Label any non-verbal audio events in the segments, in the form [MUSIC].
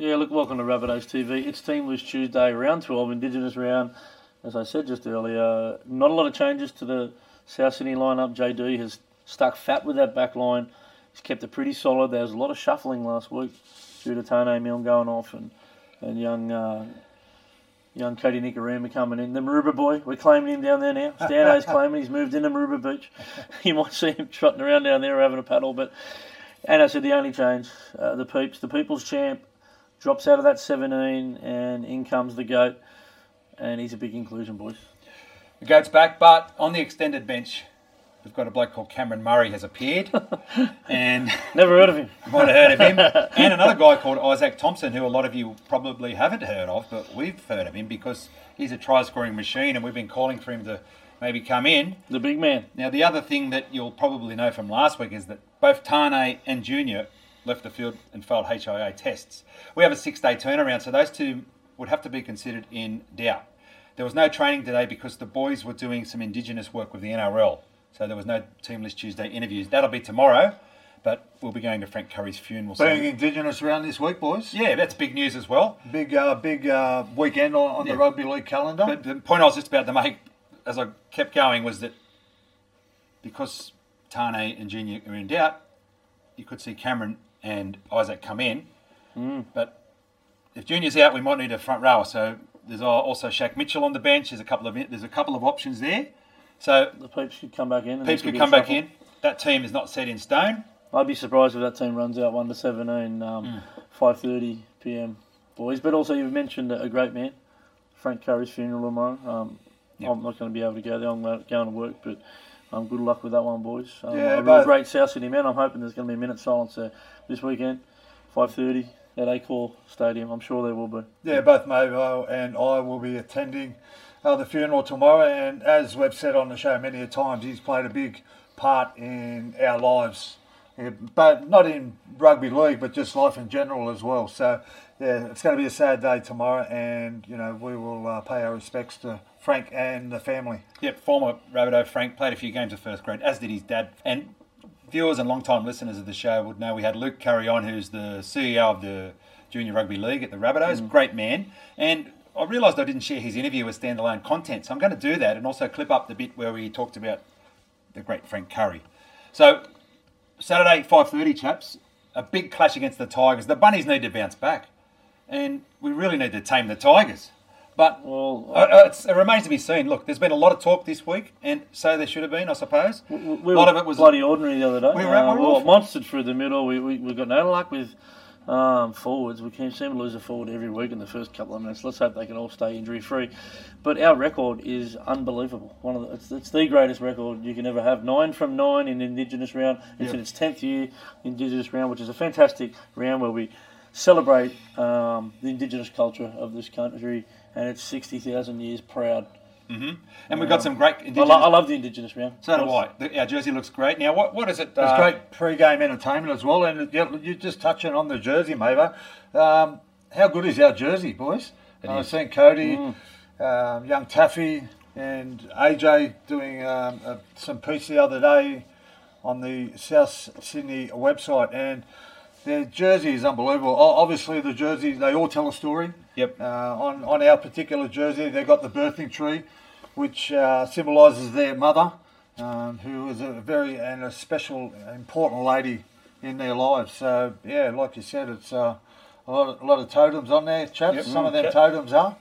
Yeah, look, welcome to Rabbitohs TV. It's Team List Tuesday, round 12, Indigenous round. As I said just earlier, not a lot of changes to the South Sydney lineup. JD has stuck fat with that back line. He's kept it pretty solid. There was a lot of shuffling last week due to Taane Milne going off and, and young uh, young Cody Nikorima coming in. The Maroubra boy, we're claiming him down there now. [LAUGHS] Stano's claiming he's moved into Maroubra Beach. [LAUGHS] you might see him trotting around down there having a paddle. But and I said the only change, uh, the peeps, the people's champ drops out of that 17 and in comes the goat. And he's a big inclusion, boys. The goat's back, but on the extended bench, we've got a bloke called Cameron Murray has appeared, [LAUGHS] and Never heard of him. [LAUGHS] might have heard of him, [LAUGHS] and another guy called Isaac Thompson, who a lot of you probably haven't heard of, but we've heard of him because he's a try-scoring machine, and we've been calling for him to maybe come in. The big man. Now, the other thing that you'll probably know from last week is that both Taane and Junior left the field and failed HIA tests. We have a six-day turnaround, so those two would have to be considered in doubt. There was no training today because the boys were doing some Indigenous work with the NRL, so there was no Team List Tuesday interviews. That'll be tomorrow, but we'll be going to Frank Curry's funeral. So Being Indigenous around this week, boys. yeah, that's big news as well. Big, uh, big uh, weekend on, on Yeah. the rugby league calendar. But the point I was just about to make, as I kept going, was that because Taane and Junior are in doubt, you could see Cameron and Isaac come in. But if Junior's out, we might need a front rower. So there's also Shaq Mitchell on the bench. There's a couple of there's a couple of options there. So The peeps could come back in. Peeps could come back in. That team is not set in stone. I'd be surprised if that team runs out one to seventeen, um, five thirty p.m. boys. But also, you've mentioned a great man, Frank Curry's funeral tomorrow. Um, Yep. I'm not going to be able to go there. I'm going to work, but um, good luck with that one, boys. Um, Yeah, a real great South Sydney man. I'm hoping there's going to be a minute silence there this weekend, five thirty at Accor Stadium. I'm sure there will be. Yeah, both Mavo and I will be attending uh, the funeral tomorrow. And as we've said on the show many a times, he's played a big part in our lives, Yeah, but not in rugby league, but just life in general as well. So, yeah, it's going to be a sad day tomorrow, and you know we will uh, pay our respects to Frank and the family. Yep, former Rabbitoh Frank played a few games of first grade, as did his dad. And viewers and long-time listeners of the show would know we had Luke Curry on, who's the CEO of the Junior Rugby League at the Rabbitohs. Mm. Great man. And I realised I didn't share his interview as standalone content, so I'm going to do that and also clip up the bit where we talked about the great Frank Curry. So Saturday, 5.30, chaps, a big clash against the Tigers. The Bunnies need to bounce back. And we really need to tame the Tigers. But Well, uh, uh, it's, it remains to be seen. Look, there's been a lot of talk this week, and so there should have been, I suppose. We, a lot were of it was bloody ordinary the other day. We were- Uh, we were we were awful. monstered through the middle. We, we, we got no luck with um, forwards. We can seem to lose a forward every week in the first couple of minutes. Let's hope they can all stay injury free. But our record is unbelievable. One of the, it's, it's the greatest record you can ever have. Nine from nine in Indigenous round. It's in its tenth year Indigenous round, which is a fantastic round where we celebrate um, the Indigenous culture of this country and it's sixty thousand years proud. Mhm. and we've got some great I, lo- I love the Indigenous round. so do I. The, our jersey looks great. Now, what what is it? It's uh, great pre-game entertainment as well, and yeah, you're just touching on the jersey, Mavo. Um, how good is our jersey, boys? I've is. seen Cody, um, young Taffy, and AJ doing um, uh, some piece the other day on the South Sydney website, and their jersey is unbelievable. Obviously, the jersey they all tell a story. Yep. Uh, on on our particular jersey, they've got the birthing tree, which uh, symbolises their mother, um, who is a very and a special, important lady in their lives. So yeah, like you said, it's uh, a lot of, a lot of totems on there, chaps. Yep. Some of them Yep. totems are.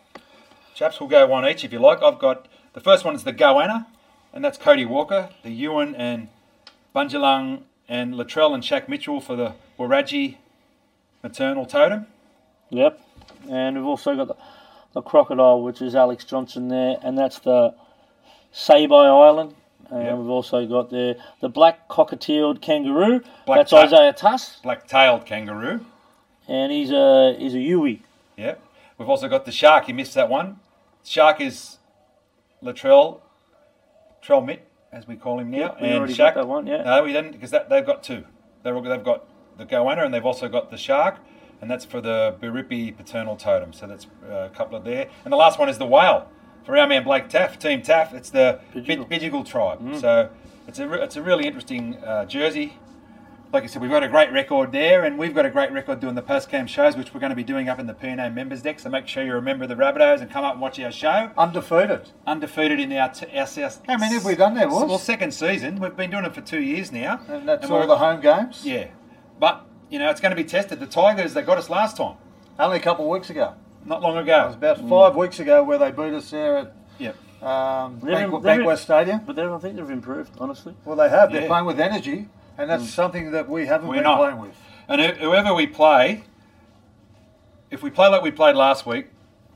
Chaps, we'll go one each if you like. I've got the first one is the Goanna, and that's Cody Walker. The Yuin and Bundjalung and Latrell and Shaq Mitchell for the Wiradjuri maternal totem. Yep. And we've also got the, the crocodile, which is Alex Johnson there, and that's the Saibai Island. And Yep. we've also got the the black cockatieled kangaroo. Black that's ta- Isaiah Tass, Black-tailed kangaroo. and he's a he's a Yui. Yep. We've also got the shark. You missed that one. Shark is Latrell, Trell Mitt, as we call him now. Yep, we and already Shark. got that one, yeah. No, we didn't because they've got two. They're, they've got the goanna and they've also got the shark, and that's for the Biripi paternal totem. So that's uh, a couple of there. And the last one is the whale for our man Blake Taaffe, Team Taff. It's the Bidjigal. Bid- Bidjigal tribe. So it's a it's a really interesting uh, jersey. Like I said, we've got a great record there, and we've got a great record doing the post game shows, which we're going to be doing up in the P&A members deck. So make sure you're a member of the Rabbitohs and come up and watch our show. Undefeated. Undefeated in our, t- our South. How many have we done there, Woz? Well, second season. We've been doing it for two years now. And that's And all the home games? Yeah, but you know it's going to be tested. The Tigers they got us last time, Only a couple of weeks ago. not long ago. It was ago. about five weeks ago where they beat us there at Yeah. um, They're in- Bank, they're in- Bankwest Stadium. But they've- I think they've improved, honestly. Well, they have. They're Yeah. playing with energy, and that's mm. something that we haven't We're been not. playing with. And whoever we play, if we play like we played last week,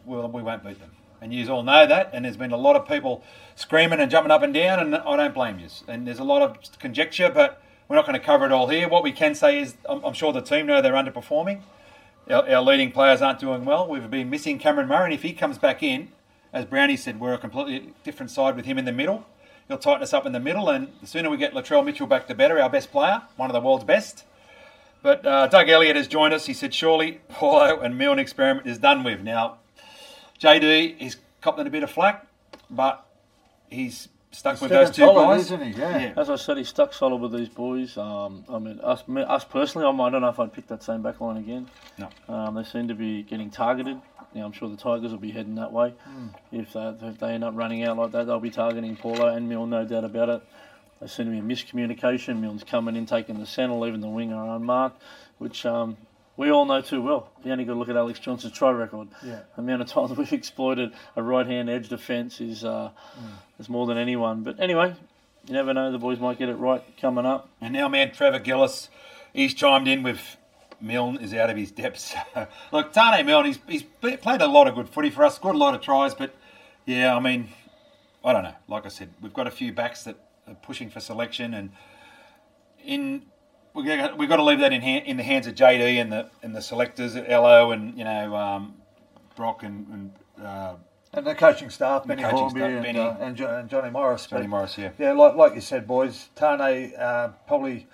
well, we won't beat them. And you all know that. And there's been a lot of people screaming and jumping up and down, and I don't blame you. And there's a lot of conjecture, but we're not going to cover it all here. What we can say is, I'm, I'm sure the team know they're underperforming. Our, our leading players aren't doing well. We've been missing Cameron Murray, and if he comes back in, as Brownie said, we're a completely different side with him in the middle. He'll tighten us up in the middle, and the sooner we get Latrell Mitchell back, the better. Our best player, one of the world's best. But uh, Doug Elliott has joined us. He said, surely Paulo and Milne experiment is done with. Now, JD, is copping a bit of flack, but he's stuck with those two solid, guys. isn't he? Yeah. Yeah. As I said, he's stuck solid with these boys. Um, I mean, us, me, us personally, I'm, I don't know if I'd pick that same back line again. No. Um, they seem to be getting targeted. Now, I'm sure the Tigers will be heading that way. Hmm. If, they, if they end up running out like that, they'll be targeting Paulo and Mill, no doubt about it. There seem to be a miscommunication. Milne's coming in, taking the centre, leaving the winger unmarked, which um, we all know too well. You only got to look at Alex Johnson's try record. Yeah. The amount of times [LAUGHS] we've exploited a right-hand edge defence is, uh, is more than anyone. But anyway, you never know. The boys might get it right coming up. And now, man, Trevor Gillis, he's chimed in with Milne is out of his depths. [LAUGHS] Look, Taane Milne, he's, he's played a lot of good footy for us, scored a lot of tries, but yeah, I mean, I don't know. Like I said, we've got a few backs that are pushing for selection, and in we've got, we've got to leave that in, hand, in the hands of JD and the and the selectors, Elo and you know um, Brock and, and uh, And the coaching staff, Benny coaching Hornby staff, and, Benny. uh, and, jo- and Johnny Morris. Johnny But, Morris. Yeah, Yeah, like, like you said, boys, Taane uh, probably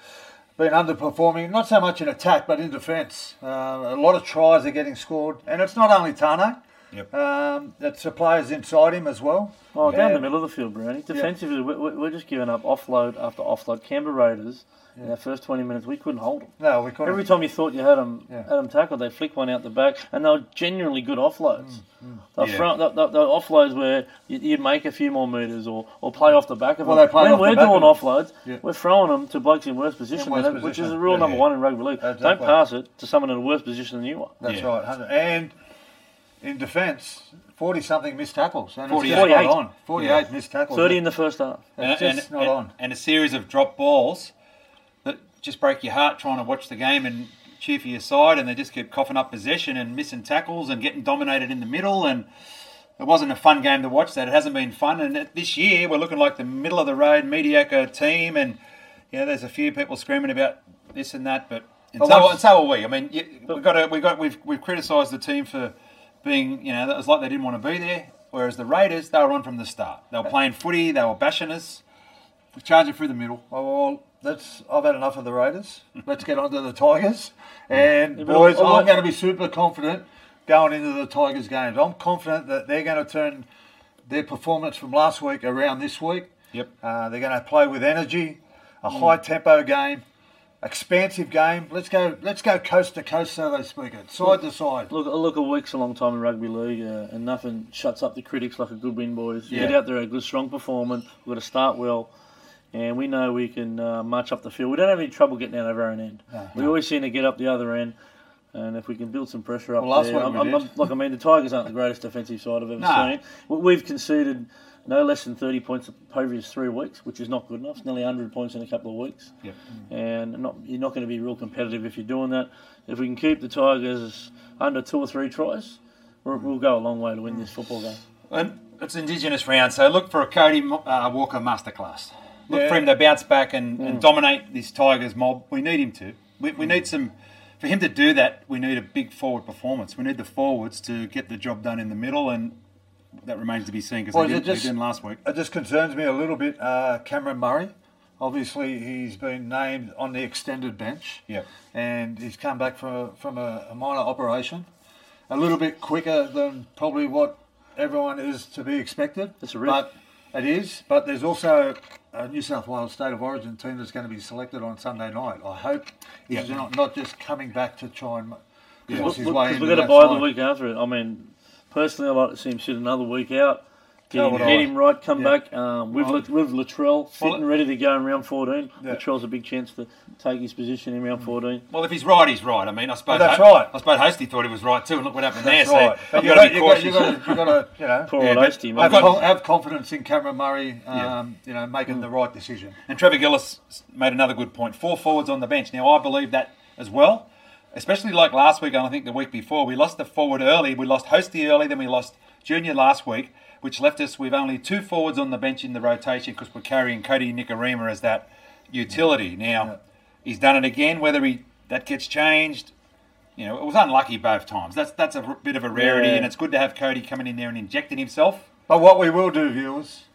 been underperforming, not so much in attack, but in defence. Uh, a lot of tries are getting scored. And it's not only Taane, Yep. um, it's the players inside him as well. Oh, down the middle of the field, Brownie. Defensively, we we- we're just giving up offload after offload. Canberra Raiders, in our first 20 minutes, we couldn't hold them. No, we couldn't. Every time you thought you had them, Yeah. had them tackled, they flick one out the back, and they were genuinely good offloads. They're Yeah. front, the, the, the offloads where you- you'd make a few more meters or, or play off the back of Well, them. they play when off the we're back doing offloads, Yeah. we're throwing them to blokes in worse position, worse than it, which is the rule Yeah. number one in rugby league. Don't pass it to someone in a worse position than you are. That's Yeah. right. 100. And in defence, 40 something missed tackles. And 48. it's just not on. 48 missed tackles. 30 in the first half. It's and, just and- not and- on. and a series of drop balls that just break your heart trying to watch the game and cheer for your side, and they just keep coughing up possession and missing tackles and getting dominated in the middle. And it wasn't a fun game to watch. That it hasn't been fun. And this year we're looking like the middle of the road mediocre team, and you know there's a few people screaming about this and that, but. And But so, once- and so are we. I mean, we've got to, we got we've we've criticised the team for being, you know, it was like they didn't want to be there. Whereas the Raiders, they were on from the start. They were playing footy. They were bashing us. Charging through the middle. Oh, well, that's, I've had enough of the Raiders. Let's get on to the Tigers. [LAUGHS] And, but boys, I- I- I'm going to be super confident going into the Tigers games. I'm confident that they're going to turn their performance from last week around this week. Yep. Uh, they're going to play with energy, a high tempo game, expansive game. Let's go. Let's go coast to coast, so they speak it, side to side. Look, look, a week's a long time in rugby league, uh, and nothing shuts up the critics like a good win, boys. Yeah. Get out there, a good, strong performance. We've got to start well, and we know we can uh, march up the field. We don't have any trouble getting out of our own end. we always seem to get up the other end, and if we can build some pressure up Well, last there, I'm, we I'm, look, I mean, the Tigers aren't the greatest defensive side I've ever No. seen. We've conceded no less than 30 points the previous three weeks, which is not good enough. It's nearly 100 points in a couple of weeks Yep. and not, you're not going to be real competitive if you're doing that. If we can keep the Tigers under two or three tries, we're, mm. we'll go a long way to win this football game. And it's Indigenous round, so look for a Cody uh, Walker masterclass. Look Yeah. for him to bounce back and, and mm. dominate this Tigers mob. We need him to. We, we need mm. some. For him to do that, we need a big forward performance. We need the forwards to get the job done in the middle, and that remains to be seen because Well, they, is it they just- didn't last week. It just concerns me a little bit. Uh, Cameron Murray, obviously, he's been named on the extended bench. Yep. and he's come back from a, from a, a minor operation, a little bit quicker than probably what everyone is to be expected. That's a risk. But it is. But there's also a New South Wales State of Origin team that's going to be selected on Sunday night. I hope he's Yeah. not, not just coming back to try and Yeah. force his Look, way 'cause into we're going to that buy the week after it. I mean, personally, I'd like to see him sit another week out. Get, him, get him right, come Yeah. back. Um, with, Well- with Latrell fit Well, and ready to go in round 14. Yeah. Latrell's a big chance to take his position in round 14. Well, if he's right, he's right. I mean, I suppose. Well, that's Ho- right. I suppose Hosty thought he was right too, and look what happened That's there. right. So you you got to be cautious. got you got to you know Poor Yeah, old Hasty, have, got- have confidence in Cameron Murray. Um, Yeah. You know, making the right decision. And Trevor Gillis made another good point. Four forwards on the bench. Now, I believe that as well, especially like last week and I think the week before. We lost the forward early. We lost Hosty early, then we lost Junior last week, which left us with only two forwards on the bench in the rotation because we're carrying Cody Nikorima as that utility. Now, Yeah. he's done it again. Whether he that gets changed, you know, it was unlucky both times. That's that's a r- bit of a rarity, Yeah. and it's good to have Cody coming in there and injecting himself. But what we will do, viewers,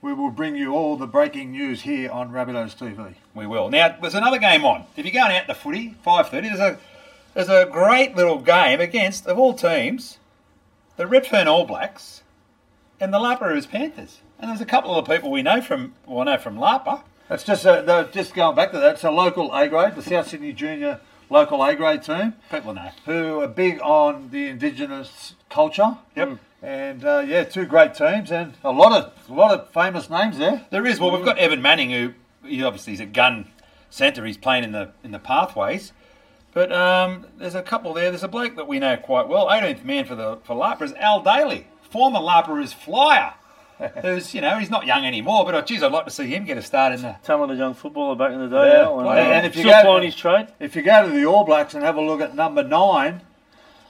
we will bring you all the breaking news here on Rabbitohs TV. We will. Now, there's another game on. If you're going out to footy, 5.30, there's a, there's a great little game against, of all teams, the Redfern All Blacks and the La Perouse Panthers. And there's a couple of the people we know from, well, know from Lapa. That's just a, the- just going back to that. It's a local A grade, the South Sydney Junior local A grade team, People know. who are big on the Indigenous culture. Yep. And uh, yeah, two great teams and a lot of a lot of famous names there. There is. Well, we've got Evan Manning, who he obviously is a gun centre. He's playing in the in the pathways. But um, there's a couple there. There's a bloke that we know quite well. 18th man for the for Lapa is Al Daly, former La Perouse flyer. [LAUGHS] Who's you know he's not young anymore, but oh, geez, I'd like to see him get a start in the. Talented young footballer back in the day. Yeah. Al, and, And- if you still go- plying his trade. If you go to the All Blacks and have a look at number nine,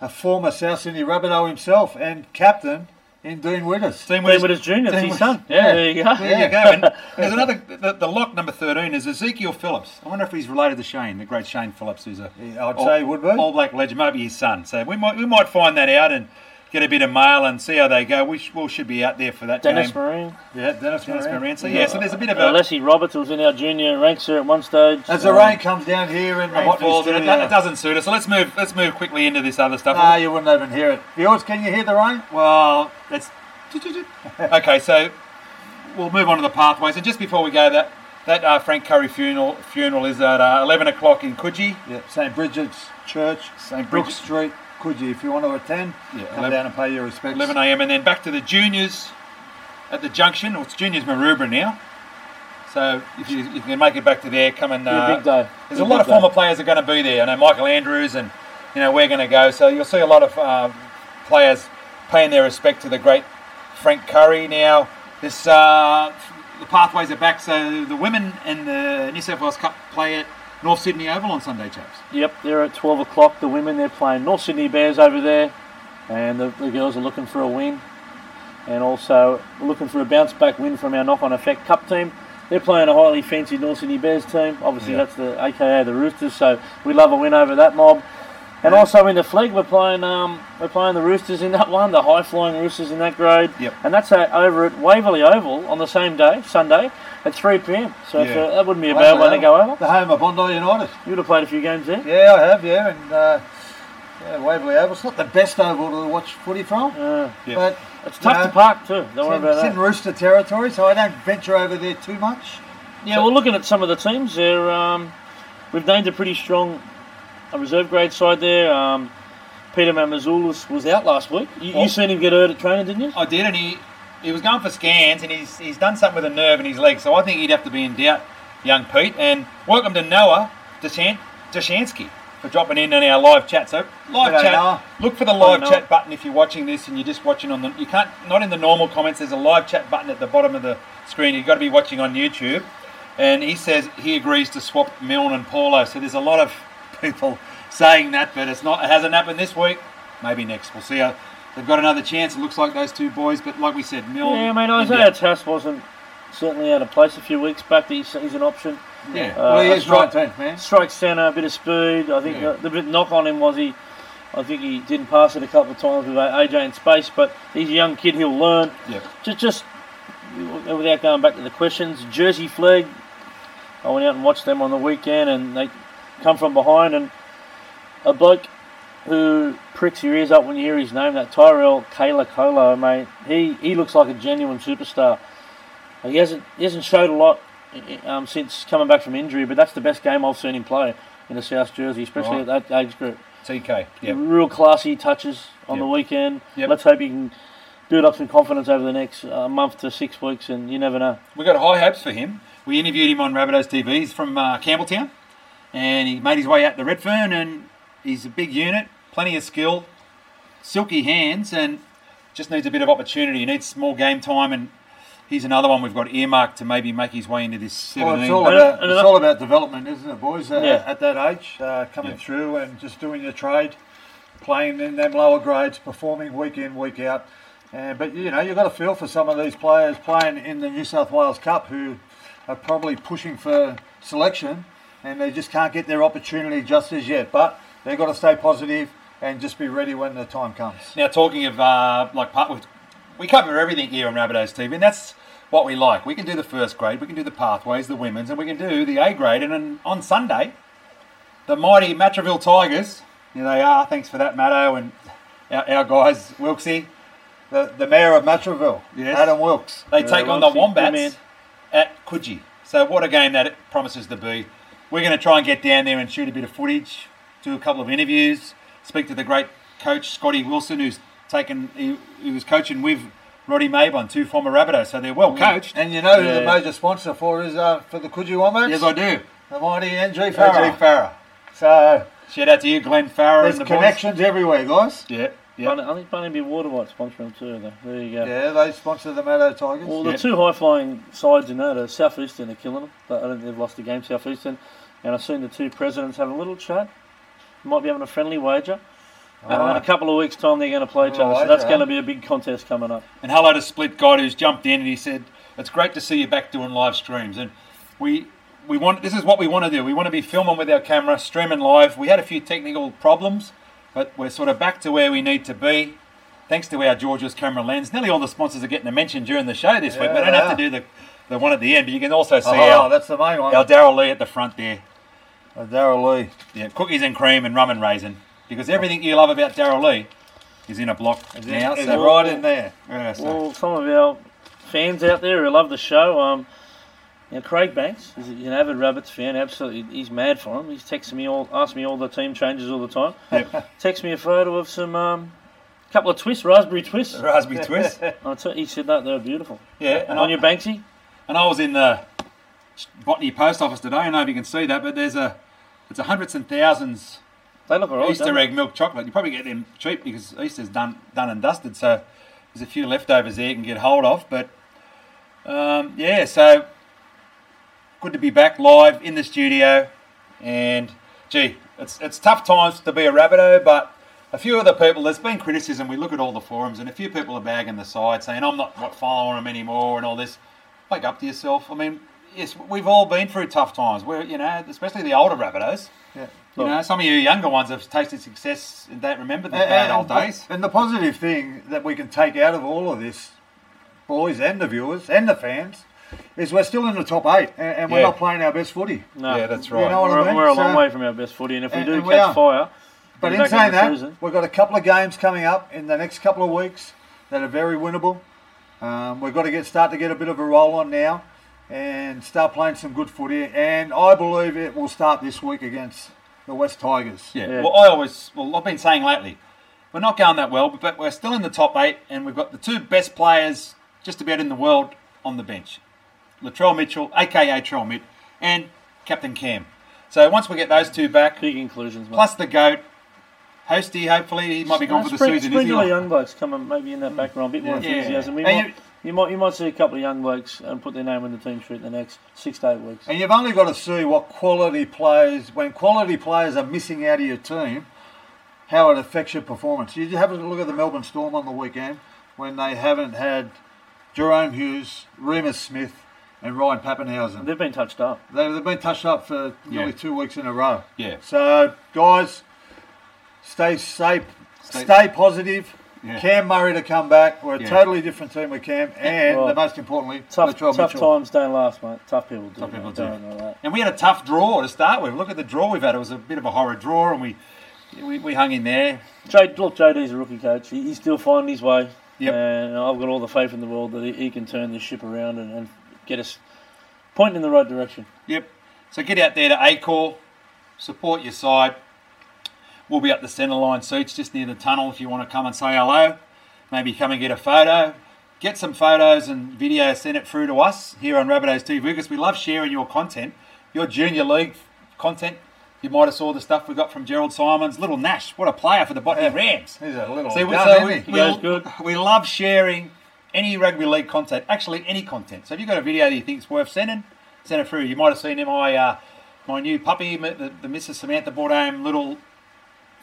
a former South Sydney Rabbitoh himself and captain in Dean Widders. Playing with his junior, that's Team his son. Yeah, Yeah. there you go. There you go. And [LAUGHS] there's another. The, the lock number 13 is Ezekiel Phillips. I wonder if he's related to Shane, the great Shane Phillips, who's a Yeah, I'd all, say would be. All Black legend, maybe his son. So we might we might find that out and get a bit of mail and see how they go. We sh- we should be out there for that Dennis game. Marine. Yeah, Dennis, Dennis Moran. Moran. So yeah, so there's a bit of Uh, a Leslie Roberts was in our junior ranks there at one stage. As the Um, rain comes down here in the rain hot falls and it, it doesn't suit us. So let's move let's move quickly into this other stuff. Nah, you wouldn't even hear it. Viewers, can you hear the rain? Well, let's. [LAUGHS] okay, so we'll move on to the pathways. And just before we go, that that uh, Frank Curry funeral funeral is at uh, 11 o'clock in Coogee. Yeah, St Brigid's Church, St. Brook Bridget, Street, you? If you want to attend, Yeah, come 11 down and pay your respects. 11 a.m. and then back to the juniors at the junction. Well, it's juniors Maroubra now. So if you, if you can make it back to there, come and. A Uh, big day. There's Be a lot of day. former players are going to be there. I know Michael Andrews and you know we're going to go. So you'll see a lot of uh, players paying their respect to the great Frank Curry. Now this uh, the pathways are back. So the women and the New South Wales Cup play at North Sydney Oval on Sunday, chaps. Yep, they're at 12 o'clock. The women, they're playing North Sydney Bears over there. And the, the girls are looking for a win. And also looking for a bounce back win from our knock on effect cup team. They're playing a highly fancied North Sydney Bears team. Obviously, Yeah. that's the AKA the Roosters. So we love a win over that mob. And also in the flag, we're playing um, we're playing the Roosters in that one, the high flying Roosters in that grade. Yep. And that's uh, over at Waverley Oval on the same day, Sunday, at 3 p.m. So Yeah. uh, that wouldn't be a bad one to go over. The home of Bondi United. You would have played a few games there. Yeah, I have. Yeah, and uh, yeah, Waverley Oval. It's not the best oval to watch footy from, Uh, Yeah. but it's tough you to park too. Don't worry It's in, about it's in. Rooster territory, so I don't venture over there too much. Yeah, we're looking at some of the teams there. Um, we've named a pretty strong a reserve grade side there. Um, Peter Mamouzelos was out last week. You, Oh. you seen him get hurt at training, didn't you? I did, and he he was going for scans, and he's he's done something with a nerve in his leg. So I think he'd have to be in doubt, young Pete. And welcome to Noah Deshan- Deshansky for dropping in on our live chat. So live G'day, chat. Noah. Look for the live chat button if you're watching this and you're just watching on the. You can't not in the normal comments. There's a live chat button at the bottom of the screen. You've got to be watching on YouTube. And he says he agrees to swap Milne and Paulo. So there's a lot of [LAUGHS] people saying that, but it's not. It hasn't happened this week. Maybe next. We'll see how. They've got another chance. It looks like those two boys, but like we said, Milne. Yeah, I mean, Isaiah Tass wasn't certainly out of place a few weeks back. He's, he's an option. Yeah. Uh, well, he is strike- 19th, man. Strike centre, a bit of speed. I think Yeah. the, the bit knock on him was he. I think he didn't pass it a couple of times with AJ in space, but he's a young kid. He'll learn. Yep. Just, just without going back to the questions, Jersey flag. I went out and watched them on the weekend, and they come from behind, and a bloke who pricks your ears up when you hear his name, that Tyrell Kayla Colo, mate. He he looks like a genuine superstar. He hasn't he hasn't showed a lot um, since coming back from injury, but that's the best game I've seen him play in a South jersey, especially Right. at that age group. TK. Yep. Real classy touches on the weekend. Yep. Let's hope he can build up some confidence over the next uh, month to six weeks, and you never know. We've got high hopes for him. We interviewed him on Rabbitohs TV. He's from uh, Campbelltown, and he made his way out to Redfern, and he's a big unit, plenty of skill, silky hands, and just needs a bit of opportunity. He needs more game time, and he's another one we've got earmarked to maybe make his way into this Well, it's all about it's all about development, isn't it, boys? Uh, Yeah. At that age, uh, coming Yeah. through and just doing your trade, playing in them lower grades, performing week in week out. Uh, but you know you've got to feel for some of these players playing in the New South Wales Cup who are probably pushing for selection, and they just can't get their opportunity just as yet. But they've got to stay positive and just be ready when the time comes. Now, talking of uh, like part, we cover everything here on Rabbitohs TV, and that's what we like. We can do the first grade, we can do the pathways, the women's, and we can do the A grade. And then on Sunday, the mighty Matraville Tigers, here they are. Thanks for that, Matto, and our, our guys, Wilksy. The, the mayor of Matraville, Yes. Adam Wilkes. They Yeah, take on Wilksy, the good Wombats at Coogee. So what a game that it promises to be. We're going to try and get down there and shoot a bit of footage, do a couple of interviews, speak to the great coach Scotty Wilson, who's taken he, he was coaching with Roddy Maybon, two former Rabbitohs, so they're well coached. And you know who the major sponsor for is uh, for the Coogee Wombats? Yes, I do. The mighty NG Farah. AJ Farah. So Shout out to you, Glenn Farah there's and the boys. connections everywhere, guys. Yeah, yeah. I think Bunny Water might sponsor them too. Though. There you go. Yeah, they sponsor the Maddo Tigers. Well, the Yeah. two high flying sides in that are Southeastern are killing them. But I don't think they've lost a game, Southeastern. And I've seen the two presidents have a little chat. Might be having a friendly wager. Uh, in a couple of weeks' time, they're going to play each Little other. So that's wager, going to be a big contest coming up. And hello to Split God who's jumped in and he said, "It's great to see you back doing live streams." And we we want this is what we want to do. We want to be filming with our camera, streaming live. We had a few technical problems, but we're sort of back to where we need to be. Thanks to our George's camera lens. Nearly all the sponsors are getting a mention during the show this week. We don't they have to do the the one at the end, but you can also see oh, our, that's the main one. our Darrell Lea at the front there. Uh, Darrell Lea. Yeah, cookies and cream and rum and raisin. Because everything you love about Darrell Lea is in a block Is, now. is so- right in there. Yeah, so- Well, some of our fans out there who love the show, um, you know, Craig Banks is an avid Rabbits fan. Absolutely, he's mad for him. He's texting me all, asking me all the team changes all the time. Yep. Text me a photo of some um, couple of twists, raspberry twists. raspberry twist. [LAUGHS] I tell- he said that they were beautiful. Yeah, and on I- your Banksy, And I was in the Botany Post Office today. I don't know if you can see that, but there's a it's a hundreds and thousands they look alright. Easter egg milk chocolate. You probably get them cheap because Easter's done done and dusted. So there's a few leftovers there you can get hold of. But um, yeah, so good to be back live in the studio. And gee, it's it's tough times to be a Rabbitoh, but a few of the people, there's been criticism. We look at all the forums, and a few people are bagging the side, saying I'm not following them anymore, and all this. Wake up to yourself. I mean, yes, we've all been through tough times. We're you know, especially the older Rabbitohs. Yeah. You know, some of you younger ones have tasted success and don't remember the And, bad and- old days. and the positive thing that we can take out of all of this, boys and the viewers and the fans, is we're still in the top eight and, and we're Yeah. not playing our best footy. No. Yeah, that's right. You know what I We're, mean? we're a long So- way from our best footy, and if we and, do catch we fire, but in saying that, season. we've got a couple of games coming up in the next couple of weeks that are very winnable. Um, we've got to get start to get a bit of a roll on now and start playing some good footy. And I believe it will start this week against the West Tigers. Yeah. Yeah. Well, I always, well, I've been saying lately, we're not going that well, but we're still in the top eight, and we've got the two best players just about in the world on the bench Latrell Mitchell, aka Trell Mitt, and Captain Cam. So once we get those two back, big inclusions. Mate. plus the GOAT, Hosty, hopefully, he might be gone Uh, for the spring- season, isn't sprinkle he? young blokes coming maybe in that background, a bit more Yeah. enthusiasm. We And might, you- you, might you might see a couple of young blokes and put their name in the team sheet in the next six to eight weeks. And you've only got to see what quality players, when quality players are missing out of your team, how it affects your performance. You have a look at the Melbourne Storm on the weekend when they haven't had Jahrome Hughes, Remus Smith, and Ryan Papenhuyzen. They've been touched up. They, they've been touched up for nearly Yeah. two weeks in a row. Yeah. So, guys, stay safe, Stay- stay, positive. Yeah. Cam Murray to come back. We're a Yeah. totally different team with Cam, and Right. the most importantly, Tough, Latrell tough Mitchell. times don't last, mate. Tough people do. Tough people do. Don't know that. And we had a tough draw to start with. Look at the draw we've had. It was a bit of a horror draw, and we we, we hung in there. Jade, look, JD's a rookie coach. He, he's still finding his way. Yep. And I've got all the faith in the world that he, he can turn this ship around and, and get us Point in the right direction. Yep. So get out there to Accor, support your side. We'll be up the centre line seats just near the tunnel if you want to come and say hello. Maybe come and get a photo. Get some photos and video, send it through to us here on Rabbitohs TV because we love sharing your content, your junior league content. You might have saw the stuff we got from Gerald Simons, little Nash. What a player for the Botany Yeah. Rams. He's a little See, we, so isn't we, he? we, good. we love sharing any rugby league content, actually any content. So if you've got a video that you think is worth sending, send it through. You might have seen in my uh, my new puppy, the, the Mrs. Samantha Bourdame little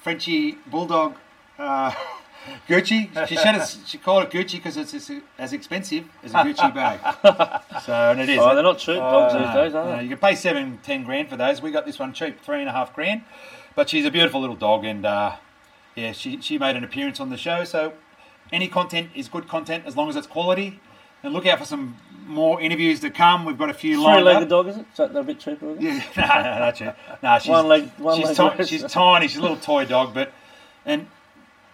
Frenchy bulldog. Uh, [LAUGHS] Gucci. She said it's, she called it Gucci because it's, it's as expensive as a Gucci [LAUGHS] bag. So and it is. Oh, they're not cheap dogs these days, are they? you can pay seven, ten grand for those. We got this one cheap, three and a half grand. But she's a beautiful little dog, and uh, yeah, she she made an appearance on the show. So any content is good content as long as it's quality. And look out for some more interviews to come. We've got a few lined Three-legged up. dog, is it? Is that a bit cheaper? Is it? Yeah, [LAUGHS] no, no, not you. No, she's One leg- one she's, leg ti- she's tiny. She's a little toy dog, but and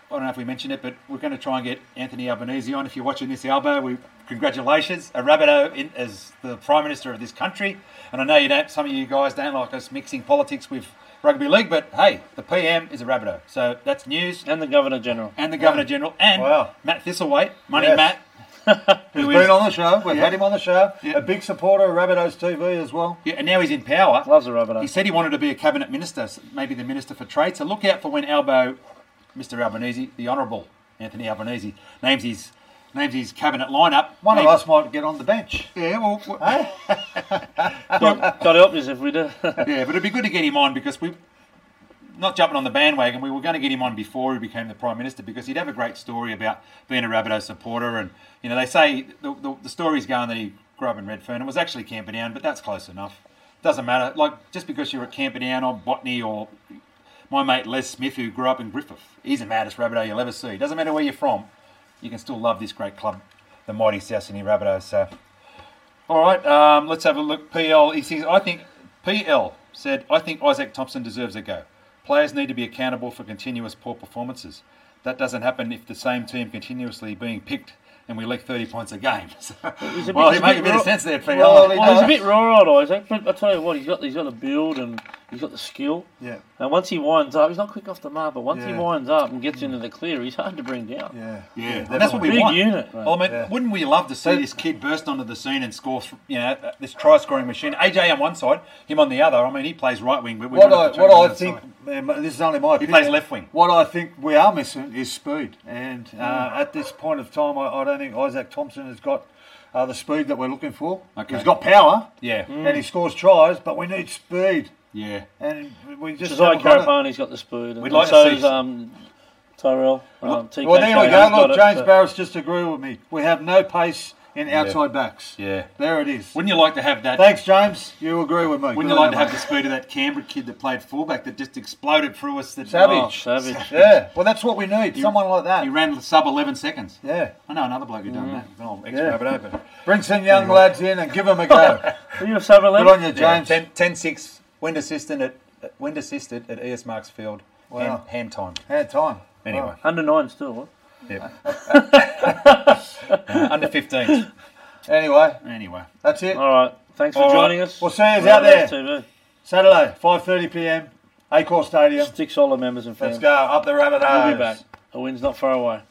I don't know if we mentioned it, but we're going to try and get Anthony Albanese on. If you're watching this, Albo, we congratulations, a Rabbitoh in, as the Prime Minister of this country. And I know you don't. Some of you guys don't like us mixing politics with rugby league, but hey, the PM is a Rabbitoh, so that's news. And the Governor General. And the Governor General and Wow. Matt Thistlethwaite, Money Yes. Matt, He's who been on the show. We've Yeah. had him on the show. Yeah. A big supporter of Rabbitohs TV as well. yeah, and now he's in power. Loves the Rabbitoh. He said he wanted to be a cabinet minister, maybe the minister for trade. So look out for when Albo, Mr. Albanese, the Honourable Anthony Albanese, names his names his cabinet lineup. One of Maybe- us might get on the bench. Yeah, well, w- Hey? [LAUGHS] Got to help us if we do. yeah, but it'd be good to get him on because we. Not jumping on the bandwagon, we were going to get him on before he became the prime minister because he'd have a great story about being a Rabbitoh supporter, and you know they say the, the, the story's going that he grew up in Redfern and was actually Camperdown, but that's close enough. Doesn't matter. Like just because you're at Camperdown or Botany or my mate Les Smith who grew up in Griffith, he's the maddest Rabbitoh you'll ever see. Doesn't matter where you're from, you can still love this great club, the mighty South Sydney Rabbitohs. So all right, um, let's have a look. PL, he says, I think PL said, I think Isaac Thompson deserves a go. Players need to be accountable for continuous poor performances. That doesn't happen if the same team continuously being picked and we leak 30 points a game. [LAUGHS] So, He's a bit- well, he's he a bit a bit of sense there, PL. Well, Well, he's a bit raw, old Isaac, but I tell you what, he's got he's got the build and he's got the skill. Yeah. And once he winds up, he's not quick off the mark, but once he Yeah. winds up and gets into the clear, he's hard to bring down. Yeah. Yeah, and that's what we Big want. unit, mate. Well, I mean, Yeah. wouldn't we love to see this kid burst onto the scene and score, you know, this try scoring machine? AJ on one side, him on the other. I mean, he plays right wing, but we What want I, to turn what I that think, side. um, this is only my He opinion. plays left wing. What I think we are missing is speed. And uh, at this point of time, I, I don't think Isaac Thompson has got uh, the speed that we're looking for. Okay. He's got power Yeah, and he scores tries, but we need speed. Yeah. And we just Josiah haven't got it. Karapani's got the speed. And We'd like to see is, um, Tyrell. Um, TK Well, there we go. Look, it, James but- Barris just agreed with me. We have no pace in outside backs. Yeah. There it is. Wouldn't you like to have that? Thanks, James. You agree with me. Wouldn't Good you like to have the speed of that Canberra kid that played fullback that just exploded through us? That, Savage. Oh, savage. Yeah, well, that's what we need. Someone like that. he ran sub 11 seconds. Yeah. I know another bloke who done that. Oh, ex Yeah. Rabbitoh, but Bring some young lads in and give them a go. [LAUGHS] Are you a sub 11? Good on you, yeah, James. 10, 10 6 wind assistant at wind assisted at ES Marks Field. Wow. Hand, hand time. Had time. Anyway, Wow. Under nine still, what? yep. [LAUGHS] Uh, under 15. Anyway, Anyway, that's it. All right. Thanks for All right. joining us. We'll see you out there. TV. Saturday, 5.30 p.m. Accor Stadium. Stick solid members and fans. Let's go up the rabbit We'll be back. A win's not far away.